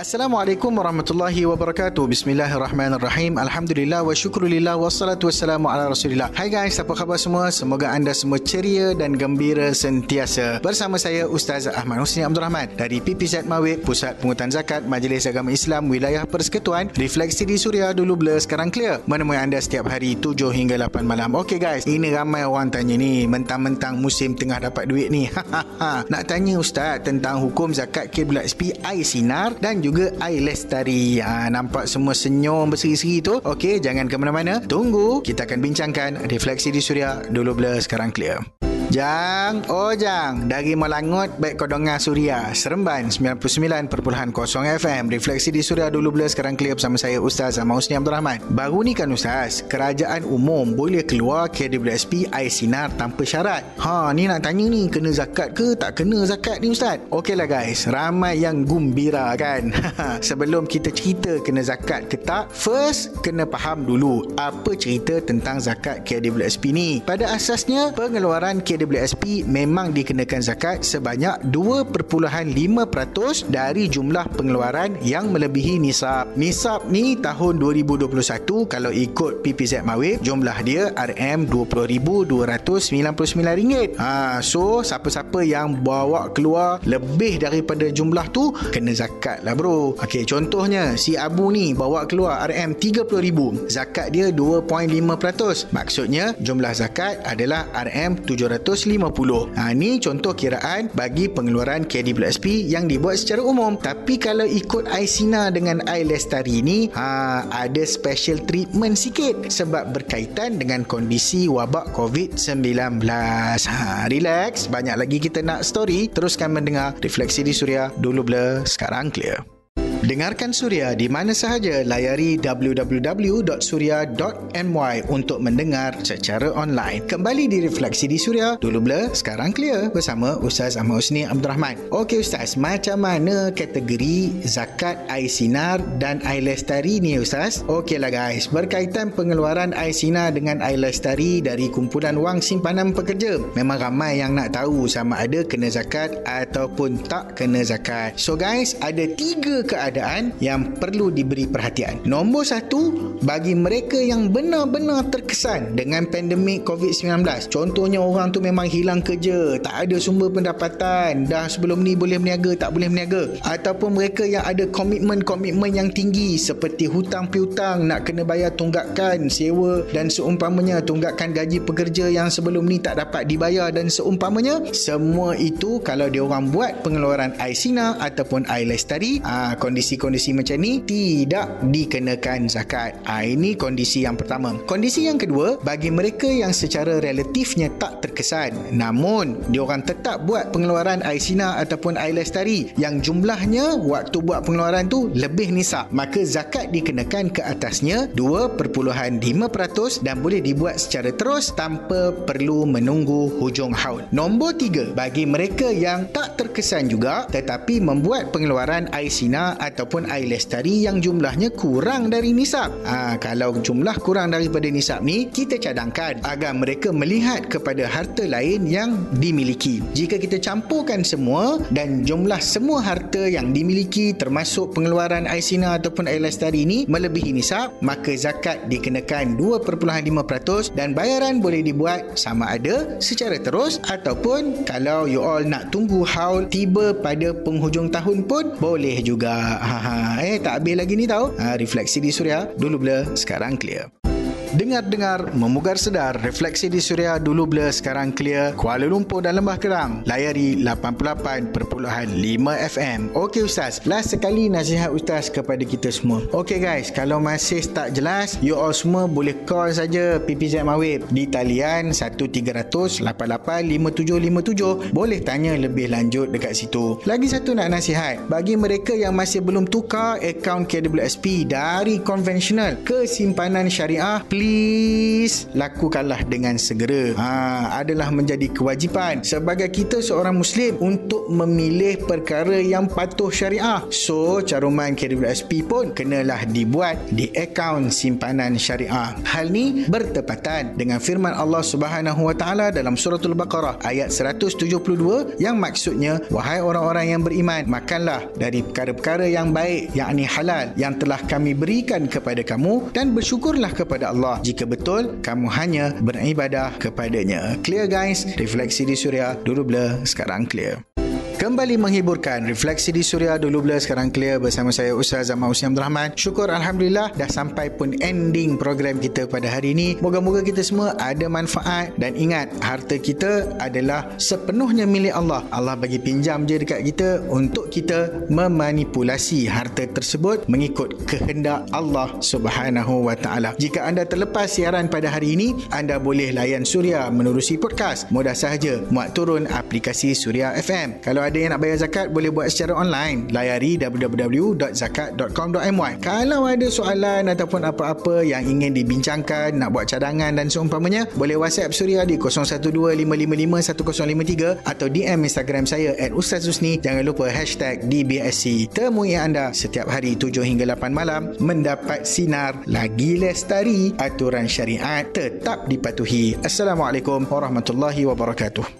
Assalamualaikum warahmatullahi wabarakatuh. Bismillahirrahmanirrahim. Alhamdulillah wa syukrulillah wassalatu wassalamu ala Rasulillah. Hai guys, apa khabar semua? Semoga anda semua ceria dan gembira sentiasa. Bersama saya Ustaz Ahmad Husni Abdul Rahman dari PPZ Mawib, Pusat Pungutan Zakat Majlis Agama Islam Wilayah Persekutuan. Refleksi di Suria dulu blur sekarang clear. Menemui anda setiap hari 7 hingga 8 malam. Okey guys, ini ramai orang tanya ni, mentang-mentang musim tengah dapat duit ni. Nak tanya Ustaz tentang hukum zakat KWSP air sinar dan juga juga I Lestari. Ha, nampak semua senyum berseri-seri tu. Okey, jangan ke mana-mana. Tunggu, kita akan bincangkan refleksi di Suria. Dulu blur, sekarang clear. Jang, oh Jang, dari Melangut baik Kodonga Suria, Seremban 99.0 FM. Refleksi di Suria dulu bila sekarang clear bersama saya Ustaz Ahmad Husni Abdul Rahman. Baru ni kan Ustaz, kerajaan umum boleh keluar KWSP air sinar tanpa syarat. Ha, ni nak tanya ni, kena zakat ke tak kena zakat ni Ustaz? Okeylah guys, ramai yang gumbira kan. Sebelum kita cerita kena zakat ke tak, first kena faham dulu apa cerita tentang zakat KWSP ni. Pada asasnya, pengeluaran KWSP KWSP memang dikenakan zakat sebanyak 2.5% dari jumlah pengeluaran yang melebihi nisab. Nisab ni tahun 2021 kalau ikut PPZ Mawib jumlah dia RM20,299. Ha, so siapa-siapa yang bawa keluar lebih daripada jumlah tu kena zakat lah bro. Okey, contohnya si Abu ni bawa keluar RM30,000. Zakat dia 2.5%. Maksudnya jumlah zakat adalah RM700 150. Ha, ni contoh kiraan bagi pengeluaran KDWSP yang dibuat secara umum. Tapi kalau ikut Aisina dengan I Lestari ni, ha, ada special treatment sikit sebab berkaitan dengan kondisi wabak COVID-19. Ha, relax, banyak lagi kita nak story. Teruskan mendengar Refleksi di Suria. Dulu blur, sekarang clear. Dengarkan Suria di mana sahaja layari www.suria.my untuk mendengar secara online. Kembali di Refleksi di Suria. Dulu blur, sekarang clear bersama Ustaz Ahmad Husni Abdul Rahman. Okey Ustaz, macam mana kategori zakat air sinar dan air lestari ni Ustaz? Okeylah guys, berkaitan pengeluaran air sinar dengan air lestari dari kumpulan wang simpanan pekerja. Memang ramai yang nak tahu sama ada kena zakat ataupun tak kena zakat. So guys, ada tiga keadaan keadaan yang perlu diberi perhatian. Nombor satu, bagi mereka yang benar-benar terkesan dengan pandemik COVID-19. Contohnya orang tu memang hilang kerja, tak ada sumber pendapatan, dah sebelum ni boleh meniaga, tak boleh meniaga. Ataupun mereka yang ada komitmen-komitmen yang tinggi seperti hutang piutang, nak kena bayar tunggakan, sewa dan seumpamanya tunggakan gaji pekerja yang sebelum ni tak dapat dibayar dan seumpamanya. Semua itu kalau dia orang buat pengeluaran air ataupun air lestari, aa, kondisi kondisi-kondisi macam ni tidak dikenakan zakat. Ha, ini kondisi yang pertama. Kondisi yang kedua, bagi mereka yang secara relatifnya tak terkesan namun diorang tetap buat pengeluaran air sina ataupun air lestari yang jumlahnya waktu buat pengeluaran tu lebih nisab. Maka zakat dikenakan ke atasnya 2.5% dan boleh dibuat secara terus tanpa perlu menunggu hujung haul. Nombor tiga, bagi mereka yang tak terkesan juga tetapi membuat pengeluaran air sina ataupun air lestari yang jumlahnya kurang dari nisab. Ha, kalau jumlah kurang daripada nisab ni, kita cadangkan agar mereka melihat kepada harta lain yang dimiliki. Jika kita campurkan semua dan jumlah semua harta yang dimiliki termasuk pengeluaran air sina ataupun air lestari ini melebihi nisab, maka zakat dikenakan 2.5% dan bayaran boleh dibuat sama ada secara terus ataupun kalau you all nak tunggu haul tiba pada penghujung tahun pun boleh juga ha, ha. Eh tak habis lagi ni tau ha, Refleksi di Suria Dulu blur Sekarang clear Dengar-dengar, memugar sedar, refleksi di Suria dulu blur sekarang clear, Kuala Lumpur dan Lembah Kerang. Layari 88.5 FM. Okey Ustaz, last sekali nasihat Ustaz kepada kita semua. Okey guys, kalau masih tak jelas, you all semua boleh call saja PPZ Mawib di talian 1300-885757. Boleh tanya lebih lanjut dekat situ. Lagi satu nak nasihat, bagi mereka yang masih belum tukar akaun KWSP dari konvensional ke simpanan syariah, please lakukanlah dengan segera. Ha, adalah menjadi kewajipan sebagai kita seorang Muslim untuk memilih perkara yang patuh syariah. So, caruman KWSP pun kenalah dibuat di akaun simpanan syariah. Hal ni bertepatan dengan firman Allah Subhanahu Wa Taala dalam suratul Baqarah ayat 172 yang maksudnya wahai orang-orang yang beriman makanlah dari perkara-perkara yang baik yakni halal yang telah kami berikan kepada kamu dan bersyukurlah kepada Allah jika betul kamu hanya beribadah kepadanya. Clear guys? Refleksi di Suria dulu blur sekarang clear. Kembali menghiburkan Refleksi di Suria Dulu Blur Sekarang Clear Bersama saya Ustaz Zaman Usni Abdul Rahman. Syukur Alhamdulillah Dah sampai pun ending program kita pada hari ini. Moga-moga kita semua ada manfaat. Dan ingat Harta kita adalah sepenuhnya milik Allah. Allah bagi pinjam je dekat kita Untuk kita memanipulasi harta tersebut Mengikut kehendak Allah Subhanahu Wa Taala. Jika anda terlepas siaran pada hari ini Anda boleh layan Suria menerusi podcast. Mudah sahaja Muat turun aplikasi Suria FM Kalau ada yang nak bayar zakat boleh buat secara online. Layari www.zakat.com.my kalau ada soalan ataupun apa-apa yang ingin dibincangkan nak buat cadangan dan seumpamanya boleh whatsapp Suria di 0125551053 atau DM Instagram saya at Ustaz Husni. Jangan lupa hashtag DBSC temui anda setiap hari 7 hingga 8 malam mendapat sinar lagi lestari. Aturan syariat tetap dipatuhi. Assalamualaikum warahmatullahi wabarakatuh